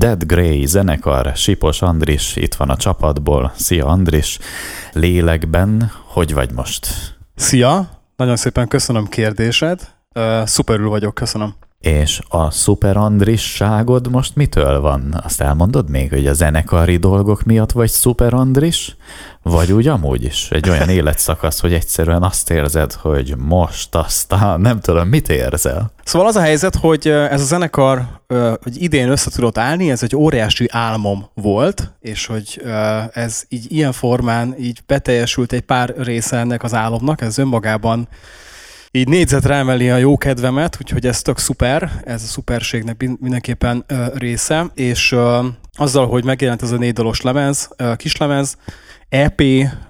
Dead Grey zenekar, Sipos Andris itt van a csapatból. Szia Andris, lélekben, hogy vagy most? Szia, nagyon szépen köszönöm kérdésed. Uh, szuperül vagyok, köszönöm. És a szuper Andrisságod most mitől van? Azt elmondod még, hogy a zenekari dolgok miatt vagy szuper Andris? Vagy úgy amúgy is egy olyan életszakasz, hogy egyszerűen azt érzed, hogy most aztán nem tudom, mit érzel? Szóval az a helyzet, hogy ez a zenekar hogy idén össze tudott állni, ez egy óriási álmom volt, és hogy ez így ilyen formán így beteljesült egy pár része ennek az álomnak, ez önmagában így négyzetre emeli a jó kedvemet, úgyhogy ez tök szuper, ez a szuperségnek mindenképpen része, és azzal, hogy megjelent ez a négy dalos lemez, kislemez, EP,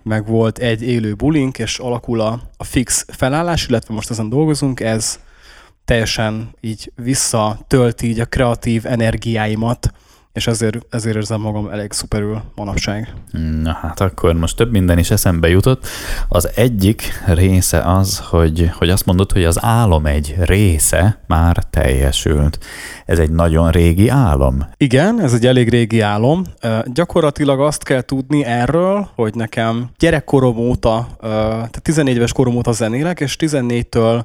meg volt egy élő bulink, és alakul a, a fix felállás, illetve most ezen dolgozunk, ez teljesen így visszatölti így a kreatív energiáimat, és ezért, ezért érzem magam elég szuperül manapság. Na hát akkor most több minden is eszembe jutott. Az egyik része az, hogy, hogy azt mondod, hogy az álom egy része már teljesült. Ez egy nagyon régi álom. Igen, ez egy elég régi álom. Gyakorlatilag azt kell tudni erről, hogy nekem gyerekkorom óta, tehát 14 éves korom óta zenélek, és 14-től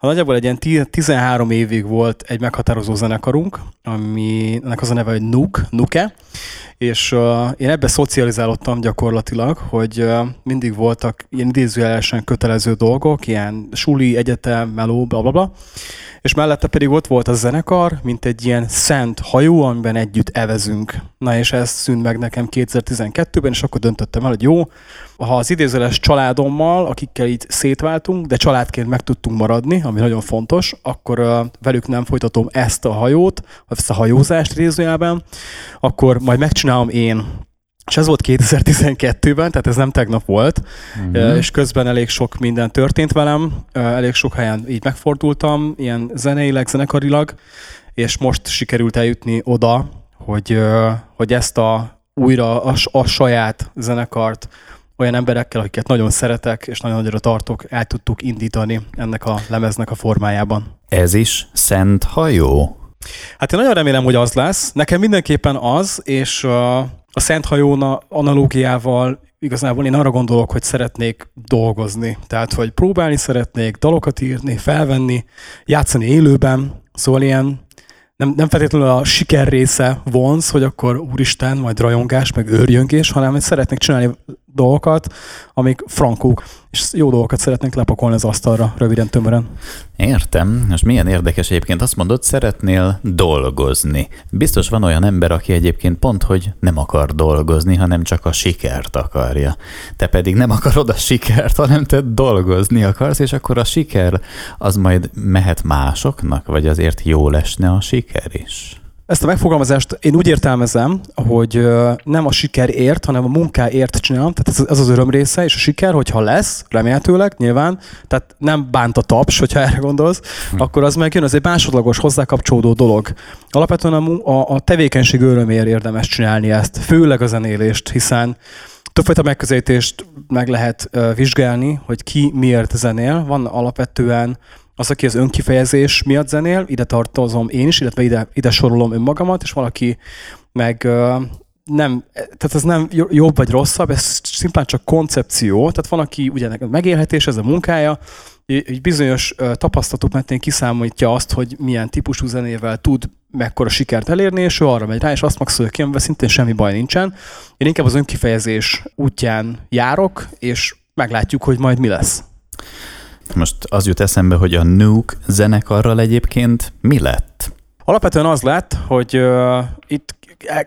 nagyjából egy ilyen 13 évig volt egy meghatározó zenekarunk, aminek az a neve, hogy Nuk, Nuke, és uh, én ebbe szocializálódtam gyakorlatilag, hogy uh, mindig voltak ilyen idézőjelesen kötelező dolgok, ilyen suli, egyetem, meló, bla bla bla, és mellette pedig ott volt a zenekar, mint egy ilyen szent hajó, amiben együtt evezünk. Na és ez szűnt meg nekem 2012-ben, és akkor döntöttem el, hogy jó, ha az idézőles családommal, akikkel így szétváltunk, de családként meg tudtunk maradni, ami nagyon fontos, akkor uh, velük nem folytatom ezt a hajót, ezt a hajózást részőjelben, akkor majd megcsinálom én és ez volt 2012-ben, tehát ez nem tegnap volt, uh-huh. és közben elég sok minden történt velem, elég sok helyen így megfordultam, ilyen zeneileg, zenekarilag, és most sikerült eljutni oda, hogy, hogy ezt a újra a, a saját zenekart olyan emberekkel, akiket nagyon szeretek, és nagyon nagyra tartok, el tudtuk indítani ennek a lemeznek a formájában. Ez is szent hajó? Hát én nagyon remélem, hogy az lesz. Nekem mindenképpen az, és a Szent Hajón analógiával igazából én arra gondolok, hogy szeretnék dolgozni. Tehát, hogy próbálni szeretnék, dalokat írni, felvenni, játszani élőben, szóval ilyen nem, nem feltétlenül a siker része vonz, hogy akkor úristen, majd rajongás, meg őrjöngés, hanem hogy szeretnék csinálni dolgokat, amik frankók, és jó dolgokat szeretnénk lepakolni az asztalra, röviden, tömören. Értem. Most milyen érdekes egyébként azt mondod, szeretnél dolgozni. Biztos van olyan ember, aki egyébként pont, hogy nem akar dolgozni, hanem csak a sikert akarja. Te pedig nem akarod a sikert, hanem te dolgozni akarsz, és akkor a siker az majd mehet másoknak, vagy azért jó lesne a siker is? Ezt a megfogalmazást én úgy értelmezem, hogy nem a sikerért, hanem a munkáért csinálom, tehát ez, ez az öröm része, és a siker, hogyha lesz, remélhetőleg, nyilván, tehát nem bánt a taps, hogyha erre gondolsz, hm. akkor az meg jön, az egy másodlagos hozzákapcsolódó dolog. Alapvetően a, a, a tevékenység öröméért érdemes csinálni ezt, főleg a zenélést, hiszen többfajta megközelítést meg lehet uh, vizsgálni, hogy ki miért zenél. Van alapvetően az, aki az önkifejezés miatt zenél, ide tartozom én is, illetve ide, ide sorolom önmagamat, és valaki meg nem, tehát ez nem jobb vagy rosszabb, ez szimplán csak koncepció, tehát van, aki ugye megélhetés, ez a munkája, egy bizonyos tapasztalatok mentén kiszámítja azt, hogy milyen típusú zenével tud mekkora sikert elérni, és ő arra megy rá, és azt maxolja ki, amivel szintén semmi baj nincsen. Én inkább az önkifejezés útján járok, és meglátjuk, hogy majd mi lesz. Most az jut eszembe, hogy a Nuke zenekarral egyébként mi lett? Alapvetően az lett, hogy uh, itt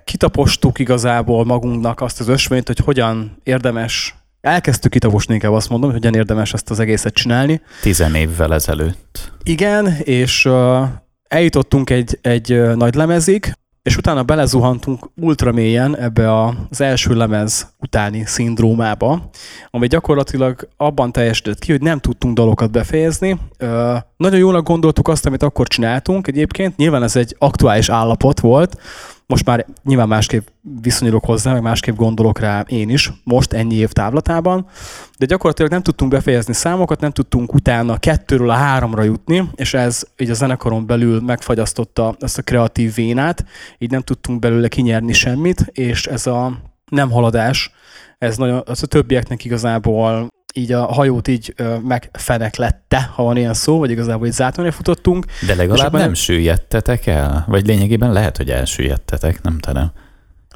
kitapostuk igazából magunknak azt az ösvényt, hogy hogyan érdemes Elkezdtük kitaposni, inkább azt mondom, hogy hogyan érdemes ezt az egészet csinálni. Tizen évvel ezelőtt. Igen, és uh, eljutottunk egy, egy nagy lemezig, és utána belezuhantunk ultra mélyen ebbe az első lemez utáni szindrómába, ami gyakorlatilag abban teljesített ki, hogy nem tudtunk dalokat befejezni. Ö, nagyon jónak gondoltuk azt, amit akkor csináltunk egyébként, nyilván ez egy aktuális állapot volt, most már nyilván másképp viszonyulok hozzá, meg másképp gondolok rá én is, most ennyi év távlatában, de gyakorlatilag nem tudtunk befejezni számokat, nem tudtunk utána kettőről a háromra jutni, és ez így a zenekaron belül megfagyasztotta ezt a kreatív vénát, így nem tudtunk belőle kinyerni semmit, és ez a nem haladás, ez nagyon, az a többieknek igazából így a hajót így megfeneklette, ha van ilyen szó, vagy igazából így zátonyra futottunk. De legalább nem süllyedtetek el? Vagy lényegében lehet, hogy elsüllyedtetek, nem tudom.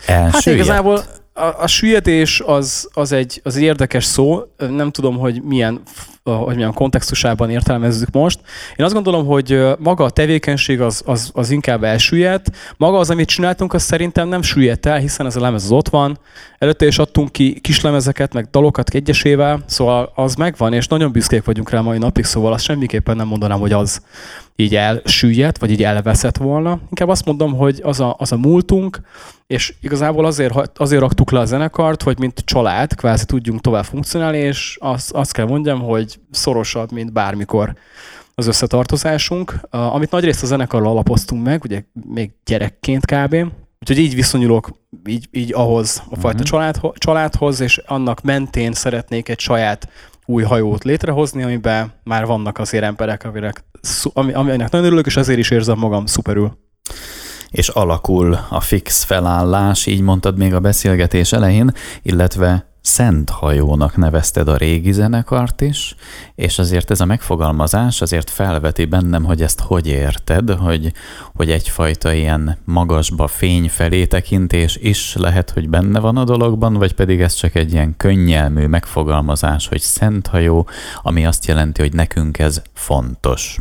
Hát igazából a, a süllyedés az, az, egy, az egy érdekes szó, nem tudom, hogy milyen, hogy milyen kontextusában értelmezzük most. Én azt gondolom, hogy maga a tevékenység az, az, az inkább elsüllyedt, maga az, amit csináltunk, az szerintem nem süllyedt el, hiszen ez a lemez az ott van, előtte is adtunk ki kislemezeket, meg dalokat egyesével, szóval az megvan, és nagyon büszkék vagyunk rá mai napig, szóval azt semmiképpen nem mondanám, hogy az így elsüllyedt, vagy így elveszett volna. Inkább azt mondom, hogy az a, az a múltunk, és igazából azért, azért raktuk le a zenekart, hogy mint család kvázi tudjunk tovább funkcionálni, és azt, azt kell mondjam, hogy szorosabb, mint bármikor az összetartozásunk, amit nagyrészt a zenekarral alapoztunk meg, ugye még gyerekként kb. Úgyhogy így viszonyulok így, így ahhoz a fajta uh-huh. család, családhoz, és annak mentén szeretnék egy saját új hajót létrehozni, amiben már vannak azért emberek, aminek, aminek nagyon örülök, és ezért is érzem magam szuperül. És alakul a fix felállás, így mondtad még a beszélgetés elején, illetve Szent hajónak nevezted a régi zenekart is, és azért ez a megfogalmazás azért felveti bennem, hogy ezt hogy érted, hogy, hogy egyfajta ilyen magasba fény felé tekintés is lehet, hogy benne van a dologban, vagy pedig ez csak egy ilyen könnyelmű megfogalmazás, hogy Szent hajó, ami azt jelenti, hogy nekünk ez fontos.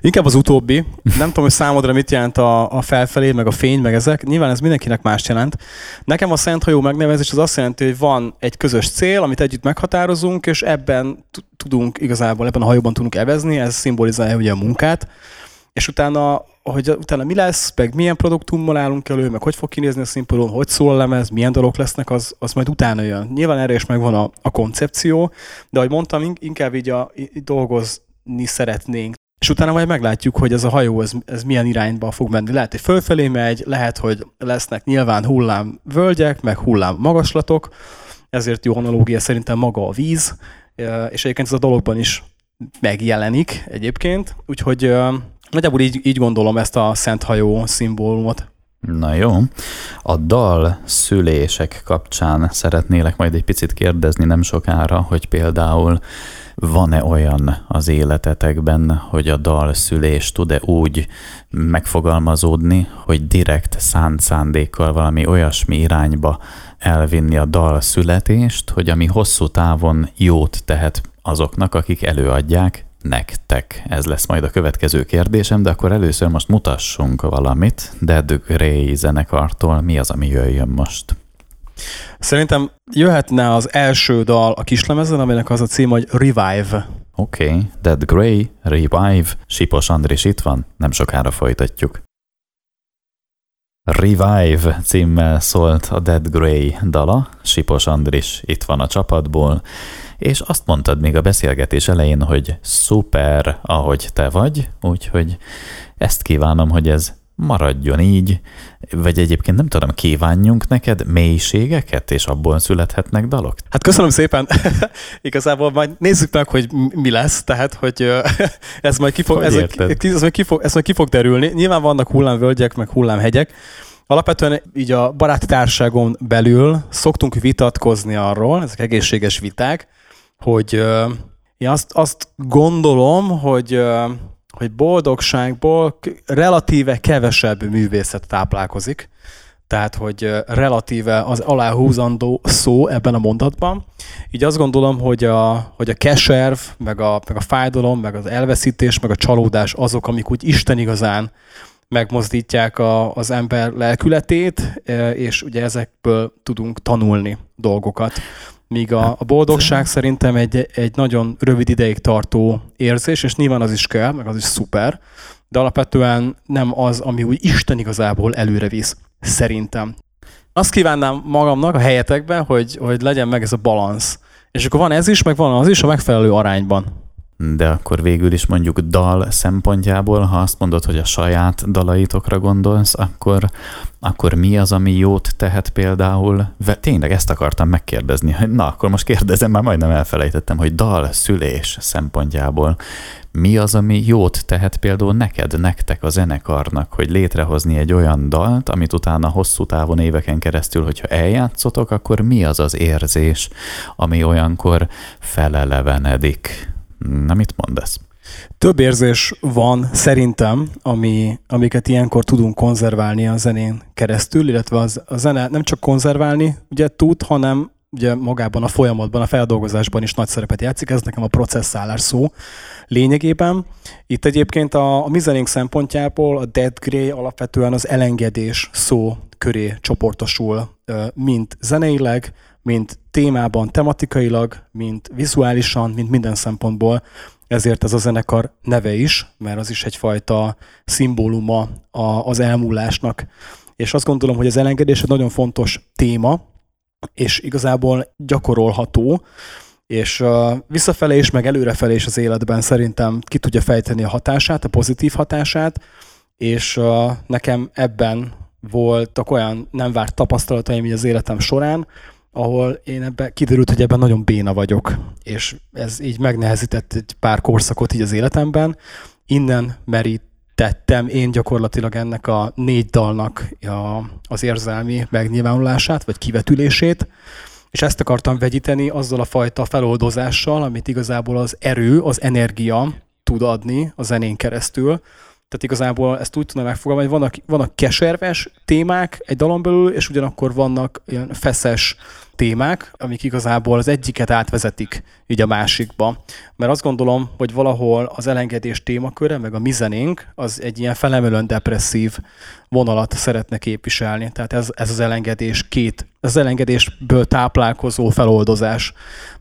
Inkább az utóbbi. Nem tudom, hogy számodra mit jelent a, a felfelé, meg a fény, meg ezek. Nyilván ez mindenkinek más jelent. Nekem a Szent Hajó megnevezés az azt jelenti, hogy van egy közös cél, amit együtt meghatározunk, és ebben tudunk igazából, ebben a hajóban tudunk evezni, ez szimbolizálja ugye a munkát. És utána, hogy utána mi lesz, meg milyen produktummal állunk elő, meg hogy fog kinézni a színpadon, hogy szól a lemez, milyen dolgok lesznek, az, az majd utána jön. Nyilván erre is megvan a, a koncepció, de ahogy mondtam, inkább így, a, így dolgozni szeretnénk. És utána majd meglátjuk, hogy ez a hajó ez, ez milyen irányba fog menni. Lehet, hogy fölfelé megy, lehet, hogy lesznek nyilván hullám völgyek, meg hullám magaslatok, ezért jó analógia szerintem maga a víz, és egyébként ez a dologban is megjelenik egyébként, úgyhogy nagyjából így, így gondolom ezt a Szent Hajó szimbólumot. Na jó. A dal szülések kapcsán szeretnélek majd egy picit kérdezni nem sokára, hogy például van-e olyan az életetekben, hogy a dal szülés tud-e úgy megfogalmazódni, hogy direkt szánt szándékkal valami olyasmi irányba elvinni a dal születést, hogy ami hosszú távon jót tehet azoknak, akik előadják nektek. Ez lesz majd a következő kérdésem, de akkor először most mutassunk valamit. Dead Grey zenekartól mi az, ami jöjjön most? Szerintem jöhetne az első dal a kislemezen, aminek az a cím, hogy Revive. Oké, okay. Dead Grey, Revive, Sipos Andris itt van, nem sokára folytatjuk. Revive címmel szólt a Dead Grey dala, Sipos Andris itt van a csapatból, és azt mondtad még a beszélgetés elején, hogy szuper, ahogy te vagy, úgyhogy ezt kívánom, hogy ez maradjon így, vagy egyébként nem tudom, kívánjunk neked mélységeket, és abból születhetnek dalok? Hát köszönöm szépen. Igazából majd nézzük meg, hogy mi lesz, tehát, hogy ez majd ki fog, ez, ez, majd ki fog, ez majd ki fog derülni. Nyilván vannak hullámvölgyek, meg hullámhegyek, Alapvetően így a baráti társágon belül szoktunk vitatkozni arról, ezek egészséges viták, hogy én azt, azt gondolom, hogy hogy boldogságból relatíve kevesebb művészet táplálkozik, tehát hogy relatíve az aláhúzandó szó ebben a mondatban. Így azt gondolom, hogy a, hogy a keserv, meg a, meg a fájdalom, meg az elveszítés, meg a csalódás azok, amik úgy Isten igazán megmozdítják a, az ember lelkületét, és ugye ezekből tudunk tanulni dolgokat. Míg a, a boldogság szerintem egy, egy nagyon rövid ideig tartó érzés, és nyilván az is kell, meg az is szuper, de alapvetően nem az, ami úgy Isten igazából előre visz, szerintem. Azt kívánnám magamnak a helyetekben, hogy, hogy legyen meg ez a balansz. És akkor van ez is, meg van az is a megfelelő arányban. De akkor végül is mondjuk dal szempontjából, ha azt mondod, hogy a saját dalaitokra gondolsz, akkor, akkor mi az, ami jót tehet például? Tényleg ezt akartam megkérdezni, hogy na, akkor most kérdezem, már majdnem elfelejtettem, hogy dal szülés szempontjából mi az, ami jót tehet például neked, nektek a zenekarnak, hogy létrehozni egy olyan dalt, amit utána hosszú távon éveken keresztül, hogyha eljátszotok, akkor mi az az érzés, ami olyankor felelevenedik? Na, mit mondasz? Több érzés van szerintem, ami, amiket ilyenkor tudunk konzerválni a zenén keresztül, illetve az, a zene nem csak konzerválni ugye tud, hanem ugye magában a folyamatban, a feldolgozásban is nagy szerepet játszik, ez nekem a processzálás szó lényegében. Itt egyébként a, a mi zenénk szempontjából a Dead Grey alapvetően az elengedés szó köré csoportosul, mint zeneileg, mint témában, tematikailag, mint vizuálisan, mint minden szempontból. Ezért ez a zenekar neve is, mert az is egyfajta szimbóluma az elmúlásnak. És azt gondolom, hogy az elengedés egy nagyon fontos téma, és igazából gyakorolható, és visszafele is, meg előrefele is az életben szerintem ki tudja fejteni a hatását, a pozitív hatását, és nekem ebben voltak olyan nem várt tapasztalataim az életem során, ahol én ebbe kiderült, hogy ebben nagyon béna vagyok, és ez így megnehezített egy pár korszakot így az életemben. Innen merítettem én gyakorlatilag ennek a négy dalnak a, az érzelmi megnyilvánulását, vagy kivetülését, és ezt akartam vegyíteni azzal a fajta feloldozással, amit igazából az erő, az energia tud adni a zenén keresztül, tehát igazából ezt úgy tudom megfogalmazni, hogy vannak, vannak keserves témák egy dalon belül, és ugyanakkor vannak ilyen feszes témák, amik igazából az egyiket átvezetik így a másikba. Mert azt gondolom, hogy valahol az elengedés témaköre, meg a mizenénk, az egy ilyen felemelően depresszív vonalat szeretne képviselni. Tehát ez, ez az elengedés két, az elengedésből táplálkozó feloldozás.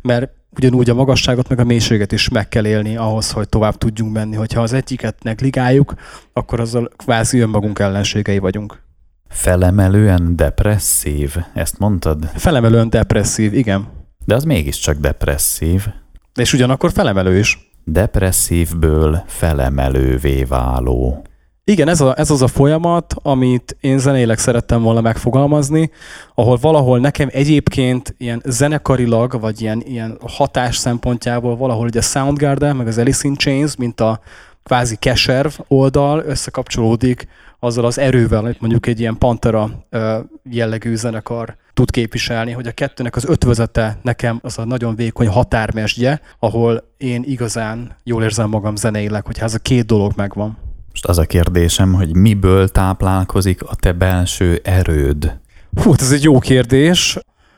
Mert ugyanúgy a magasságot meg a mélységet is meg kell élni ahhoz, hogy tovább tudjunk menni. Hogyha az egyiket negligáljuk, akkor azzal kvázi önmagunk ellenségei vagyunk. Felemelően depresszív, ezt mondtad? Felemelően depresszív, igen. De az mégiscsak depresszív. És ugyanakkor felemelő is. Depresszívből felemelővé váló. Igen, ez, a, ez az a folyamat, amit én zenéleg szerettem volna megfogalmazni, ahol valahol nekem egyébként ilyen zenekarilag, vagy ilyen, ilyen hatás szempontjából valahol ugye a Soundgarden, meg az Alice in Chains, mint a kvázi keserv oldal összekapcsolódik azzal az erővel, hogy mondjuk egy ilyen Pantera jellegű zenekar tud képviselni, hogy a kettőnek az ötvözete nekem az a nagyon vékony határmesdje, ahol én igazán jól érzem magam zeneileg, hogyha ez a két dolog megvan. Most az a kérdésem, hogy miből táplálkozik a te belső erőd? Hú, ez egy jó kérdés.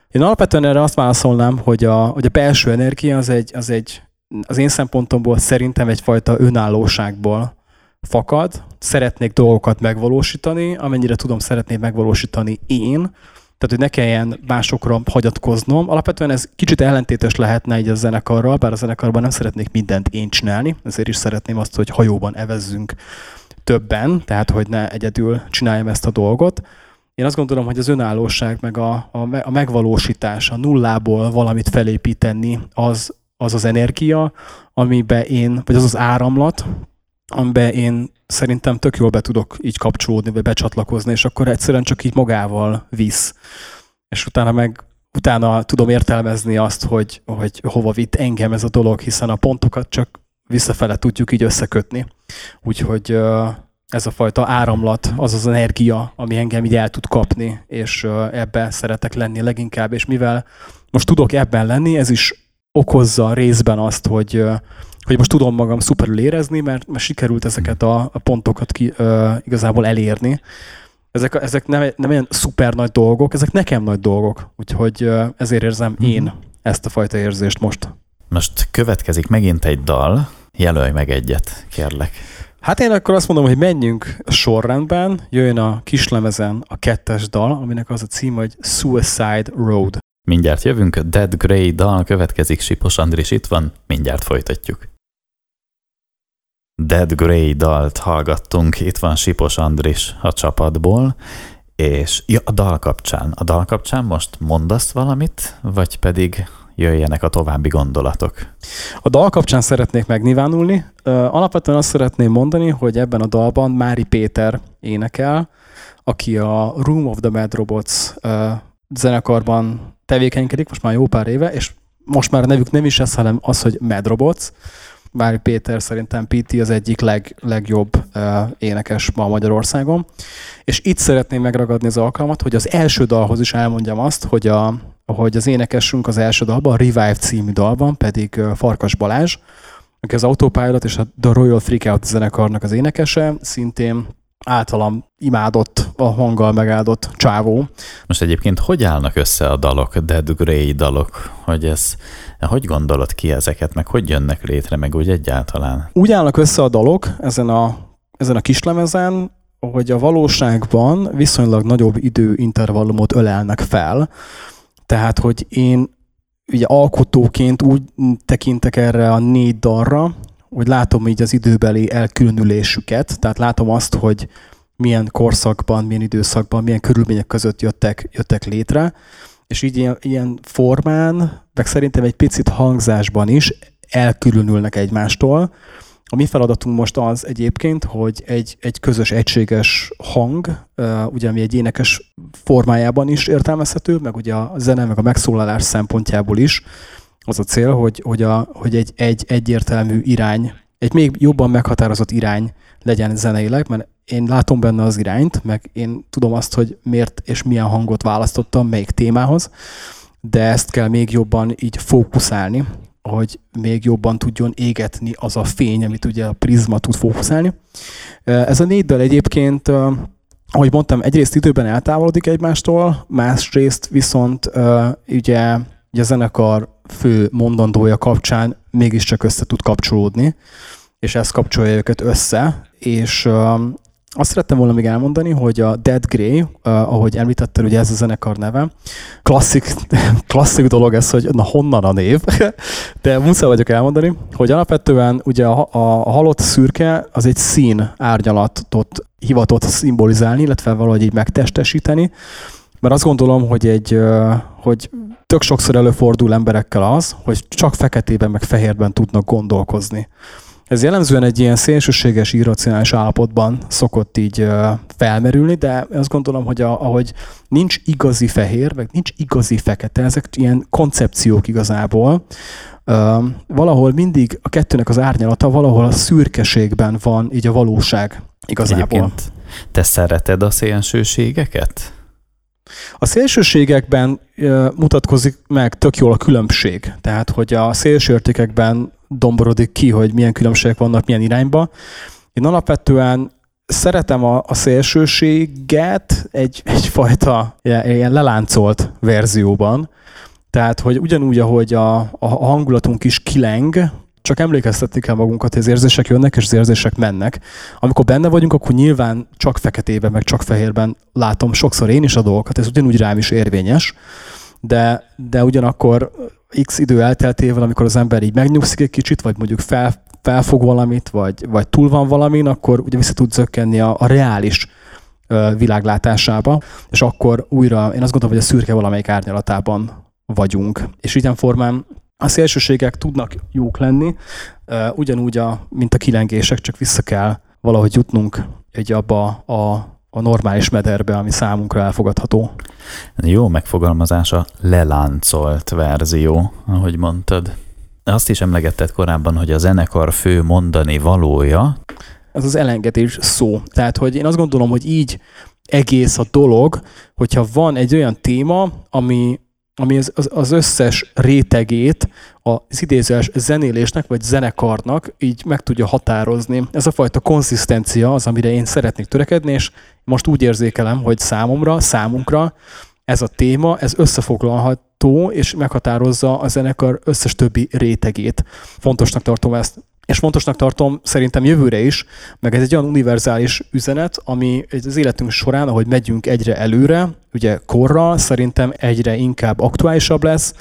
Én alapvetően erre azt válaszolnám, hogy a, hogy a belső energia az egy, az egy az én szempontomból szerintem egyfajta önállóságból fakad. Szeretnék dolgokat megvalósítani, amennyire tudom, szeretnék megvalósítani én, tehát, hogy ne kelljen másokra hagyatkoznom. Alapvetően ez kicsit ellentétes lehetne egy a zenekarral, bár a zenekarban nem szeretnék mindent én csinálni, ezért is szeretném azt, hogy hajóban evezzünk többen, tehát hogy ne egyedül csináljam ezt a dolgot. Én azt gondolom, hogy az önállóság, meg a, a, a megvalósítás, a nullából valamit felépíteni, az, az az energia, amiben én, vagy az az áramlat, amiben én szerintem tök jól be tudok így kapcsolódni, vagy becsatlakozni, és akkor egyszerűen csak így magával visz. És utána meg utána tudom értelmezni azt, hogy, hogy hova vitt engem ez a dolog, hiszen a pontokat csak visszafele tudjuk így összekötni. Úgyhogy ez a fajta áramlat, az az energia, ami engem így el tud kapni, és ebben szeretek lenni leginkább, és mivel most tudok ebben lenni, ez is okozza részben azt, hogy, hogy most tudom magam szuperül érezni, mert, mert sikerült ezeket a, a pontokat ki, uh, igazából elérni. Ezek, ezek nem, nem ilyen szuper nagy dolgok, ezek nekem nagy dolgok, úgyhogy ezért érzem mm-hmm. én ezt a fajta érzést most. Most következik megint egy dal, jelölj meg egyet, kérlek. Hát én akkor azt mondom, hogy menjünk sorrendben, jöjjön a kislemezen a kettes dal, aminek az a cím, hogy Suicide Road. Mindjárt jövünk, Dead Grey dal következik, Sipos Andris itt van, mindjárt folytatjuk. Dead Grey dalt hallgattunk, itt van Sipos Andris a csapatból, és ja, a dal kapcsán. A dal kapcsán most mondasz valamit, vagy pedig jöjjenek a további gondolatok. A dal kapcsán szeretnék megnyilvánulni. Alapvetően azt szeretném mondani, hogy ebben a dalban Mári Péter énekel, aki a Room of the Mad Robots zenekarban tevékenykedik, most már jó pár éve, és most már a nevük nem is ez, hanem az, hogy Mad Robots. Mári Péter szerintem PT az egyik leg, legjobb uh, énekes ma Magyarországon. És itt szeretném megragadni az alkalmat, hogy az első dalhoz is elmondjam azt, hogy, a, hogy az énekesünk az első dalban, a Revive című dalban pedig uh, Farkas Balázs, aki az Autopilot és a The Royal Freakout zenekarnak az énekese, szintén általam imádott, a hanggal megáldott csávó. Most egyébként hogy állnak össze a dalok, Dead Grey dalok? Hogy ez, hogy gondolod ki ezeket, meg hogy jönnek létre, meg úgy egyáltalán? Úgy állnak össze a dalok ezen a, ezen a kislemezen, hogy a valóságban viszonylag nagyobb időintervallumot ölelnek fel. Tehát, hogy én ugye alkotóként úgy tekintek erre a négy dalra, hogy látom így az időbeli elkülönülésüket, tehát látom azt, hogy milyen korszakban, milyen időszakban, milyen körülmények között jöttek, jöttek létre, és így ilyen, ilyen formán, meg szerintem egy picit hangzásban is elkülönülnek egymástól. A mi feladatunk most az egyébként, hogy egy, egy közös, egységes hang, ugye ami egy énekes formájában is értelmezhető, meg ugye a zene, meg a megszólalás szempontjából is, az a cél, hogy, hogy, a, hogy egy, egy egyértelmű irány, egy még jobban meghatározott irány legyen zeneileg, mert én látom benne az irányt, meg én tudom azt, hogy miért és milyen hangot választottam melyik témához, de ezt kell még jobban így fókuszálni, hogy még jobban tudjon égetni az a fény, amit ugye a prizma tud fókuszálni. Ez a négy dal egyébként, ahogy mondtam, egyrészt időben eltávolodik egymástól, másrészt viszont ugye, ugye a zenekar fő mondandója kapcsán mégiscsak össze tud kapcsolódni, és ez kapcsolja őket össze, és uh, azt szerettem volna még elmondani, hogy a Dead Grey, uh, ahogy említetted, ugye ez a zenekar neve, klasszik, klasszik dolog ez, hogy na honnan a név, de muszáj vagyok elmondani, hogy alapvetően ugye a, a, a halott szürke az egy szín árnyalatot hivatott szimbolizálni, illetve valahogy így megtestesíteni, mert azt gondolom, hogy egy, hogy tök sokszor előfordul emberekkel az, hogy csak feketében meg fehérben tudnak gondolkozni. Ez jellemzően egy ilyen szélsőséges, irracionális állapotban szokott így felmerülni, de azt gondolom, hogy a, ahogy nincs igazi fehér, meg nincs igazi fekete, ezek ilyen koncepciók igazából, valahol mindig a kettőnek az árnyalata, valahol a szürkeségben van így a valóság igazából. Egyébként te szereted a szélsőségeket? A szélsőségekben mutatkozik meg tök jól a különbség. Tehát, hogy a szélső értékekben domborodik ki, hogy milyen különbségek vannak milyen irányba. Én alapvetően szeretem a, a szélsőséget egy, egyfajta ilyen leláncolt verzióban. Tehát, hogy ugyanúgy, ahogy a, a hangulatunk is kileng, csak emlékeztetni kell magunkat, hogy az érzések jönnek, és az érzések mennek. Amikor benne vagyunk, akkor nyilván csak feketében, meg csak fehérben látom sokszor én is a dolgokat, ez ugyanúgy rám is érvényes, de, de ugyanakkor x idő elteltével, amikor az ember így megnyugszik egy kicsit, vagy mondjuk fel, felfog valamit, vagy, vagy túl van valamin, akkor ugye vissza tud zökkenni a, a reális világlátásába, és akkor újra, én azt gondolom, hogy a szürke valamelyik árnyalatában vagyunk. És ilyen formán a szélsőségek tudnak jók lenni, ugyanúgy, a, mint a kilengések, csak vissza kell valahogy jutnunk egy abba a, a normális mederbe, ami számunkra elfogadható. Jó megfogalmazás a leláncolt verzió, ahogy mondtad. Azt is emlegetted korábban, hogy a zenekar fő mondani valója. Ez az elengedés szó. Tehát, hogy én azt gondolom, hogy így egész a dolog, hogyha van egy olyan téma, ami, ami az, az összes rétegét az idézős zenélésnek vagy zenekarnak így meg tudja határozni. Ez a fajta konzisztencia az, amire én szeretnék törekedni, és most úgy érzékelem, hogy számomra, számunkra ez a téma, ez összefoglalható, és meghatározza a zenekar összes többi rétegét. Fontosnak tartom ezt és fontosnak tartom szerintem jövőre is, meg ez egy olyan univerzális üzenet, ami az életünk során, ahogy megyünk egyre előre, ugye korral, szerintem egyre inkább aktuálisabb lesz,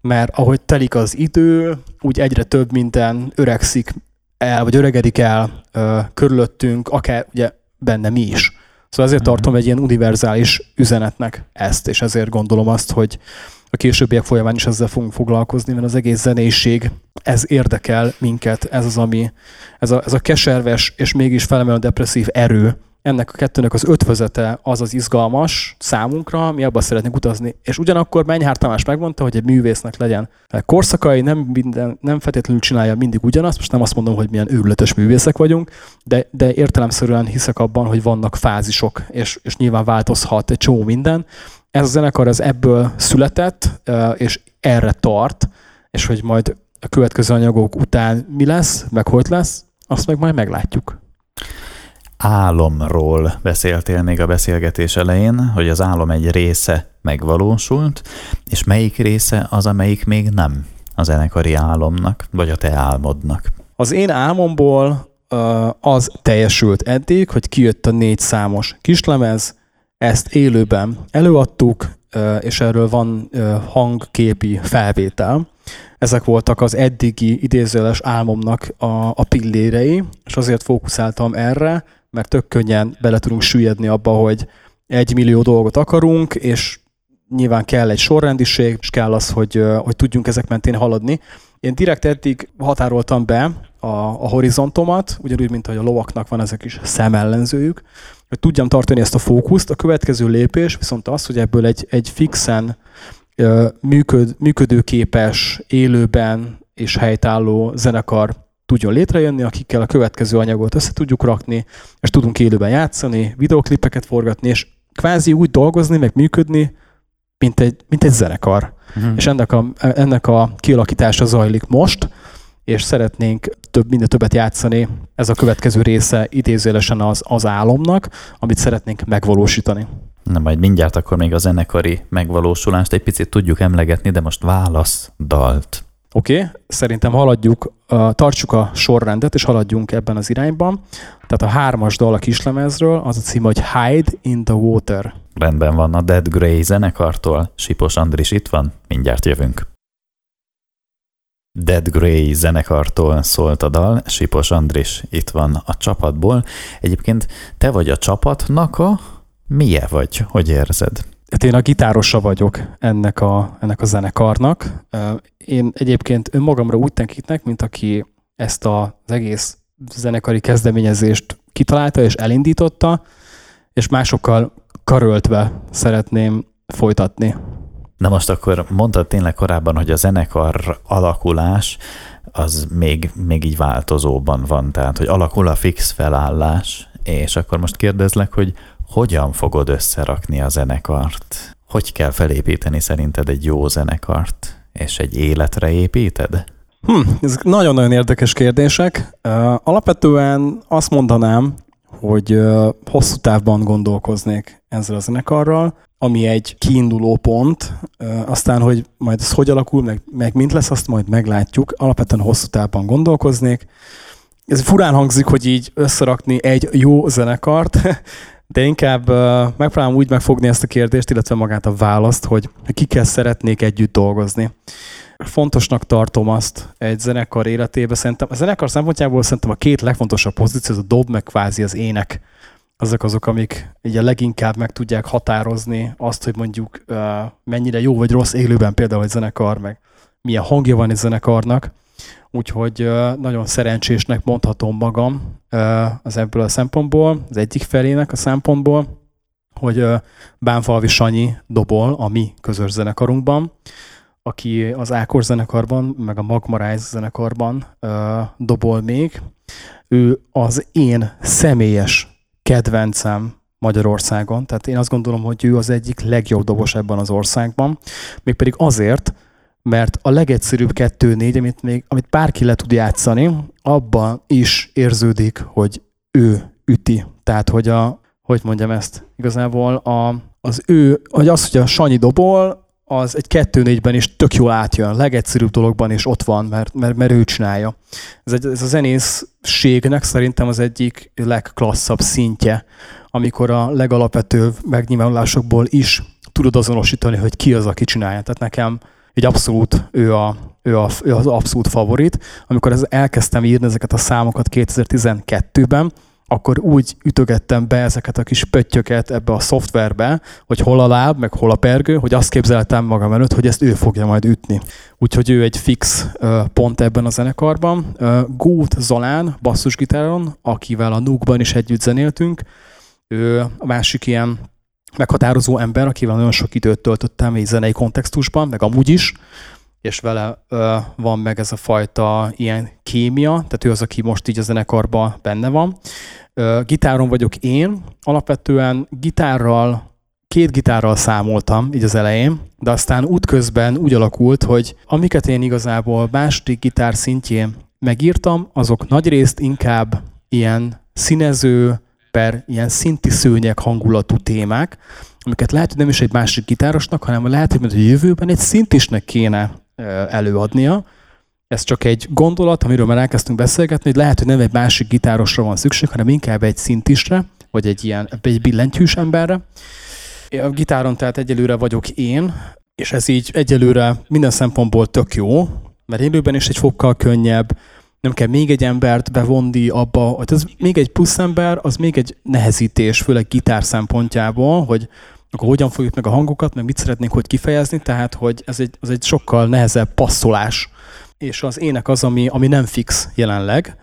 mert ahogy telik az idő, úgy egyre több minden öregszik el, vagy öregedik el ö, körülöttünk, akár ugye benne mi is. Szóval ezért mhm. tartom egy ilyen univerzális üzenetnek ezt, és ezért gondolom azt, hogy a későbbiek folyamán is ezzel fogunk foglalkozni, mert az egész zenéség, ez érdekel minket, ez az, ami, ez a, ez a keserves és mégis felemelő depresszív erő, ennek a kettőnek az ötvözete az az izgalmas számunkra, mi abba szeretnénk utazni. És ugyanakkor Menyhár Tamás megmondta, hogy egy művésznek legyen korszakai, nem, minden, nem feltétlenül csinálja mindig ugyanazt, most nem azt mondom, hogy milyen őrületes művészek vagyunk, de, de értelemszerűen hiszek abban, hogy vannak fázisok, és, és nyilván változhat egy csomó minden. Ez a zenekar az ebből született, és erre tart, és hogy majd a következő anyagok után mi lesz, meg hogy lesz, azt meg majd meglátjuk álomról beszéltél még a beszélgetés elején, hogy az álom egy része megvalósult, és melyik része az, amelyik még nem a zenekari álomnak, vagy a te álmodnak? Az én álmomból az teljesült eddig, hogy kijött a négy számos kislemez, ezt élőben előadtuk, és erről van hangképi felvétel. Ezek voltak az eddigi idézőles álmomnak a, a pillérei, és azért fókuszáltam erre, mert tök könnyen bele tudunk süllyedni abba, hogy egy millió dolgot akarunk, és nyilván kell egy sorrendiség, és kell az, hogy, hogy tudjunk ezek mentén haladni. Én direkt eddig határoltam be a, a horizontomat, ugyanúgy, mint hogy a lovaknak van ezek is szemellenzőjük, hogy tudjam tartani ezt a fókuszt. A következő lépés viszont az, hogy ebből egy, egy fixen működ, működőképes, élőben és helytálló zenekar tudjon létrejönni, akikkel a következő anyagot össze tudjuk rakni, és tudunk élőben játszani, videoklipeket forgatni, és kvázi úgy dolgozni, meg működni, mint egy, mint egy zenekar. Uh-huh. És ennek a, ennek a kialakítása zajlik most, és szeretnénk több, minden többet játszani. Ez a következő része idézőlesen az, az álomnak, amit szeretnénk megvalósítani. Na majd mindjárt akkor még a zenekari megvalósulást egy picit tudjuk emlegetni, de most válasz dalt. Oké, okay, szerintem haladjuk, tartsuk a sorrendet, és haladjunk ebben az irányban. Tehát a hármas dal a kislemezről, az a cím, hogy Hide in the Water. Rendben van, a Dead Grey zenekartól. Sipos Andris itt van, mindjárt jövünk. Dead Grey zenekartól szólt a dal, Sipos Andris itt van a csapatból. Egyébként te vagy a csapatnak a milyen vagy? Hogy érzed? Hát én a gitárosa vagyok ennek a, ennek a zenekarnak. Én egyébként önmagamra úgy tekintek, mint aki ezt az egész zenekari kezdeményezést kitalálta és elindította, és másokkal karöltve szeretném folytatni. Na most akkor mondtad tényleg korábban, hogy a zenekar alakulás az még, még így változóban van, tehát hogy alakul a fix felállás, és akkor most kérdezlek, hogy hogyan fogod összerakni a zenekart? Hogy kell felépíteni szerinted egy jó zenekart? És egy életre építed? Hm, ezek nagyon-nagyon érdekes kérdések. Alapvetően azt mondanám, hogy hosszú távban gondolkoznék ezzel a zenekarral, ami egy kiinduló pont, aztán, hogy majd ez hogy alakul, meg, meg mint lesz, azt majd meglátjuk. Alapvetően hosszú távban gondolkoznék. Ez furán hangzik, hogy így összerakni egy jó zenekart, de inkább megpróbálom úgy megfogni ezt a kérdést, illetve magát a választ, hogy kikkel szeretnék együtt dolgozni. Fontosnak tartom azt egy zenekar életében. Szerintem a zenekar szempontjából szerintem a két legfontosabb pozíció, az a dob, meg kvázi az ének. Azok azok, amik így leginkább meg tudják határozni azt, hogy mondjuk mennyire jó vagy rossz élőben például egy zenekar, meg milyen hangja van egy zenekarnak úgyhogy nagyon szerencsésnek mondhatom magam az ebből a szempontból, az egyik felének a szempontból, hogy Bánfalvi Sanyi dobol a mi közös zenekarunkban, aki az Ákos zenekarban, meg a Magmarájz zenekarban dobol még. Ő az én személyes kedvencem Magyarországon, tehát én azt gondolom, hogy ő az egyik legjobb dobos ebben az országban, mégpedig azért, mert a legegyszerűbb kettő-négy, amit, még, amit bárki le tud játszani, abban is érződik, hogy ő üti. Tehát, hogy a, hogy mondjam ezt, igazából a, az ő, hogy az, hogy a Sanyi dobol, az egy kettő-négyben is tök jól átjön, legegyszerűbb dologban is ott van, mert, mert, mert ő csinálja. Ez, egy, ez a zenészségnek szerintem az egyik legklasszabb szintje, amikor a legalapvetőbb megnyilvánulásokból is tudod azonosítani, hogy ki az, aki csinálja. Tehát nekem egy abszolút, ő, a, ő, a, ő az abszolút favorit. Amikor ez, elkezdtem írni ezeket a számokat 2012-ben, akkor úgy ütögettem be ezeket a kis pöttyöket ebbe a szoftverbe, hogy hol a láb, meg hol a pergő, hogy azt képzeltem magam előtt, hogy ezt ő fogja majd ütni. Úgyhogy ő egy fix pont ebben a zenekarban. Gót Zalán basszusgitáron, akivel a Nukban is együtt zenéltünk, ő a másik ilyen meghatározó ember, akivel nagyon sok időt töltöttem egy zenei kontextusban, meg amúgy is, és vele ö, van meg ez a fajta ilyen kémia, tehát ő az, aki most így a zenekarban benne van. Ö, gitáron vagyok én, alapvetően gitárral, két gitárral számoltam így az elején, de aztán útközben úgy alakult, hogy amiket én igazából második gitár szintjén megírtam, azok nagyrészt inkább ilyen színező, per ilyen szinti szőnyek hangulatú témák, amiket lehet, hogy nem is egy másik gitárosnak, hanem lehet, hogy a jövőben egy szintisnek kéne előadnia. Ez csak egy gondolat, amiről már elkezdtünk beszélgetni, hogy lehet, hogy nem egy másik gitárosra van szükség, hanem inkább egy szintisre, vagy egy ilyen egy billentyűs emberre. A gitáron tehát egyelőre vagyok én, és ez így egyelőre minden szempontból tök jó, mert élőben is egy fokkal könnyebb, nem kell még egy embert bevonni abba, hogy ez még egy plusz ember, az még egy nehezítés, főleg gitár szempontjából, hogy akkor hogyan fogjuk meg a hangokat, meg mit szeretnénk hogy kifejezni, tehát hogy ez egy, az egy sokkal nehezebb passzolás, és az ének az, ami, ami nem fix jelenleg,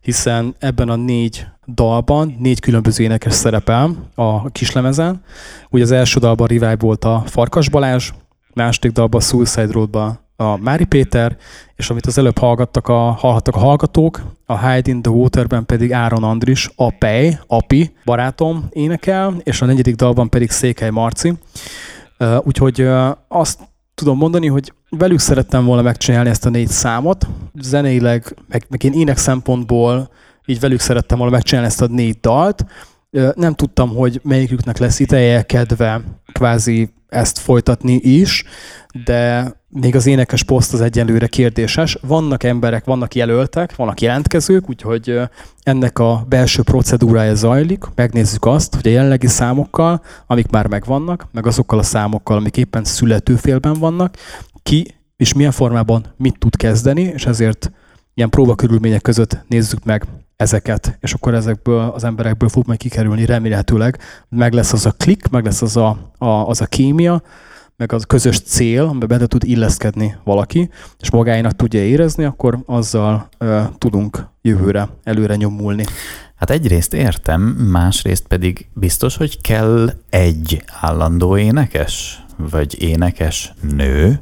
hiszen ebben a négy dalban négy különböző énekes szerepel a kislemezen. Ugye az első dalban Rivály volt a Farkas Balázs, második dalban Suicide Roadban a Mári Péter, és amit az előbb hallgattak a, hallhattak a hallgatók, a Hide in the Waterben pedig Áron Andris, a Pej, Api barátom énekel, és a negyedik dalban pedig Székely Marci. Úgyhogy azt tudom mondani, hogy velük szerettem volna megcsinálni ezt a négy számot, zeneileg, meg, meg én ének szempontból így velük szerettem volna megcsinálni ezt a négy dalt. Nem tudtam, hogy melyiküknek lesz ideje, kedve kvázi ezt folytatni is, de még az énekes poszt az egyenlőre kérdéses. Vannak emberek, vannak jelöltek, vannak jelentkezők, úgyhogy ennek a belső procedúrája zajlik. Megnézzük azt, hogy a jelenlegi számokkal, amik már megvannak, meg azokkal a számokkal, amik éppen születőfélben vannak, ki és milyen formában mit tud kezdeni, és ezért ilyen próbakörülmények között nézzük meg ezeket, és akkor ezekből az emberekből fog meg kikerülni remélhetőleg, meg lesz az a klik, meg lesz az a, a, az a kémia, meg az közös cél, amiben bele tud illeszkedni valaki, és magáinak tudja érezni, akkor azzal ö, tudunk jövőre előre nyomulni. Hát egyrészt értem, másrészt pedig biztos, hogy kell egy állandó énekes, vagy énekes nő,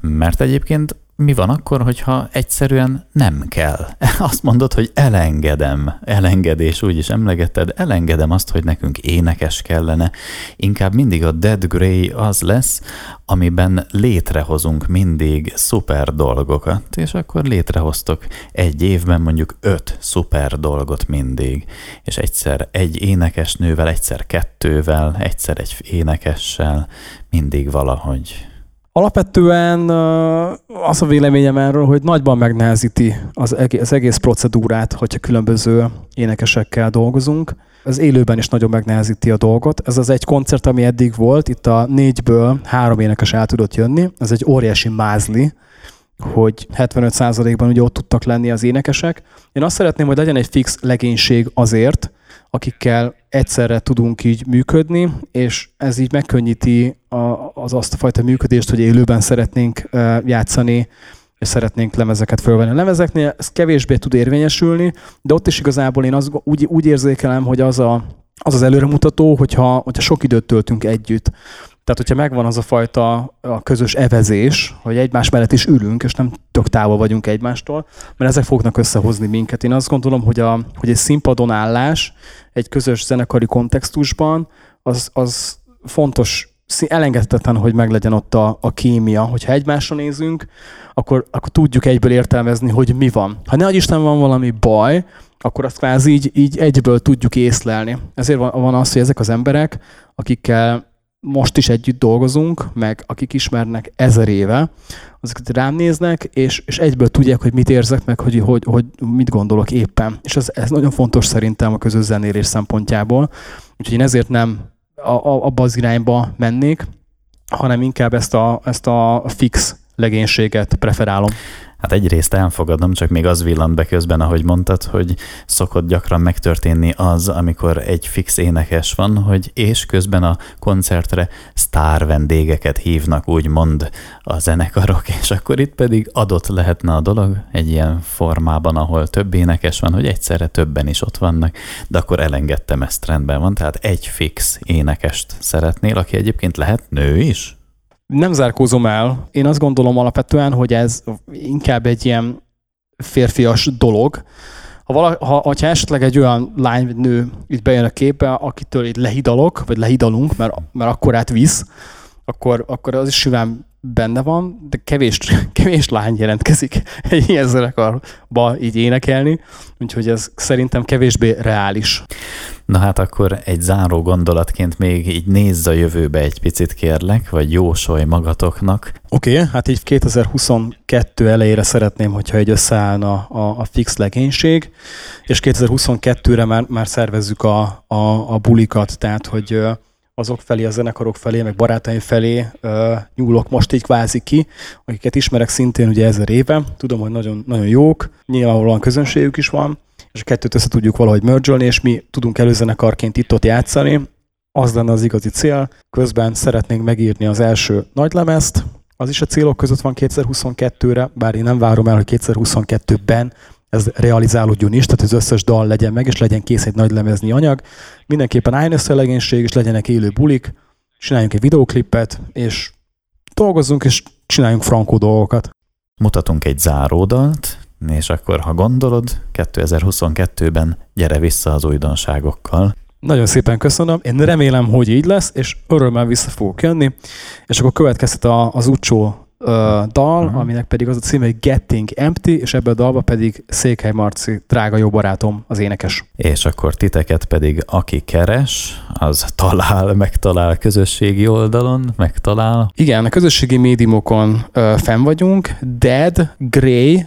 mert egyébként mi van akkor, hogyha egyszerűen nem kell? Azt mondod, hogy elengedem, elengedés, úgy is emlegetted, elengedem azt, hogy nekünk énekes kellene. Inkább mindig a Dead Grey az lesz, amiben létrehozunk mindig szuper dolgokat, és akkor létrehoztok egy évben mondjuk öt szuper dolgot mindig, és egyszer egy énekesnővel, egyszer kettővel, egyszer egy énekessel, mindig valahogy Alapvetően az a véleményem erről, hogy nagyban megnehezíti az egész, az egész procedúrát, hogyha különböző énekesekkel dolgozunk. Ez élőben is nagyon megnehezíti a dolgot. Ez az egy koncert, ami eddig volt, itt a négyből három énekes el tudott jönni. Ez egy óriási mázli, hogy 75%-ban ugye ott tudtak lenni az énekesek. Én azt szeretném, hogy legyen egy fix legénység azért, akikkel egyszerre tudunk így működni, és ez így megkönnyíti az azt a fajta működést, hogy élőben szeretnénk játszani, és szeretnénk lemezeket fölvenni. A lemezeknél ez kevésbé tud érvényesülni, de ott is igazából én az, úgy, úgy érzékelem, hogy az a, az, az előremutató, hogyha, hogyha sok időt töltünk együtt, tehát, hogyha megvan az a fajta a közös evezés, hogy egymás mellett is ülünk, és nem tök távol vagyunk egymástól, mert ezek fognak összehozni minket. Én azt gondolom, hogy, a, hogy egy színpadon állás egy közös zenekari kontextusban, az, az fontos, elengedhetetlen, hogy meglegyen ott a, a kémia. Hogyha egymásra nézünk, akkor, akkor tudjuk egyből értelmezni, hogy mi van. Ha ne Isten van valami baj, akkor azt kvázi így, így egyből tudjuk észlelni. Ezért van, van az, hogy ezek az emberek, akikkel most is együtt dolgozunk, meg akik ismernek ezer éve, azokat rám néznek, és, és egyből tudják, hogy mit érzek, meg hogy, hogy, hogy mit gondolok éppen. És ez, ez nagyon fontos szerintem a közös zenélés szempontjából. Úgyhogy én ezért nem a, a, abba az irányba mennék, hanem inkább ezt a, ezt a fix legénységet preferálom. Hát egyrészt elfogadom, csak még az villant be közben, ahogy mondtad, hogy szokott gyakran megtörténni az, amikor egy fix énekes van, hogy és közben a koncertre sztár vendégeket hívnak, úgymond a zenekarok, és akkor itt pedig adott lehetne a dolog egy ilyen formában, ahol több énekes van, hogy egyszerre többen is ott vannak, de akkor elengedtem ezt rendben van, tehát egy fix énekest szeretnél, aki egyébként lehet nő is? Nem zárkózom el. Én azt gondolom alapvetően, hogy ez inkább egy ilyen férfias dolog. Ha, vala, ha, ha esetleg egy olyan lány vagy nő itt bejön a képbe, akitől itt lehidalok, vagy lehidalunk, mert, mert akkor átvisz, akkor, akkor az is simán benne van, de kevés, kevés lány jelentkezik egy ilyen zenekarba így énekelni, úgyhogy ez szerintem kevésbé reális. Na hát akkor egy záró gondolatként még így nézz a jövőbe egy picit kérlek, vagy jósolj magatoknak. Oké, okay, hát így 2022 elejére szeretném, hogyha egy összeállna a, a fix legénység, és 2022-re már, már szervezzük a, a, a bulikat, tehát hogy azok felé, a zenekarok felé, meg barátaim felé uh, nyúlok most így kvázi ki, akiket ismerek szintén ugye ezer éve. Tudom, hogy nagyon, nagyon jók, nyilvánvalóan közönségük is van, és a kettőt össze tudjuk valahogy mergelni, és mi tudunk előzenekarként itt-ott játszani. Az lenne az igazi cél. Közben szeretnénk megírni az első nagylemezt, az is a célok között van 2022-re, bár én nem várom el, hogy 2022-ben ez realizálódjon is, tehát az összes dal legyen meg, és legyen kész egy nagy lemezni anyag. Mindenképpen álljon össze a legénység, és legyenek élő bulik, csináljunk egy videoklipet, és dolgozzunk, és csináljunk frankó dolgokat. Mutatunk egy záródalt, és akkor, ha gondolod, 2022-ben gyere vissza az újdonságokkal. Nagyon szépen köszönöm. Én remélem, hogy így lesz, és örömmel vissza fogok jönni. És akkor következhet az Ucsó dal, uh-huh. aminek pedig az a címe, hogy Getting Empty, és ebben a dalban pedig Székely Marci, drága jó barátom, az énekes. És akkor titeket pedig aki keres, az talál, megtalál közösségi oldalon, megtalál. Igen, a közösségi médiumokon uh, fenn vagyunk, Dead, Grey,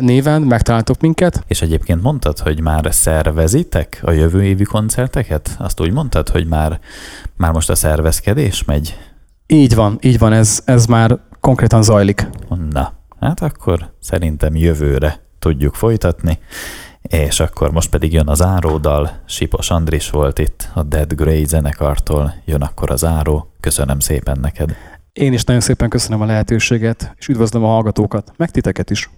néven megtaláltok minket. És egyébként mondtad, hogy már szervezitek a jövő évi koncerteket? Azt úgy mondtad, hogy már, már most a szervezkedés megy? Így van, így van, ez, ez már konkrétan zajlik. Na, hát akkor szerintem jövőre tudjuk folytatni, és akkor most pedig jön az áródal, Sipos Andris volt itt, a Dead Grey zenekartól, jön akkor az áró, köszönöm szépen neked. Én is nagyon szépen köszönöm a lehetőséget, és üdvözlöm a hallgatókat, meg titeket is.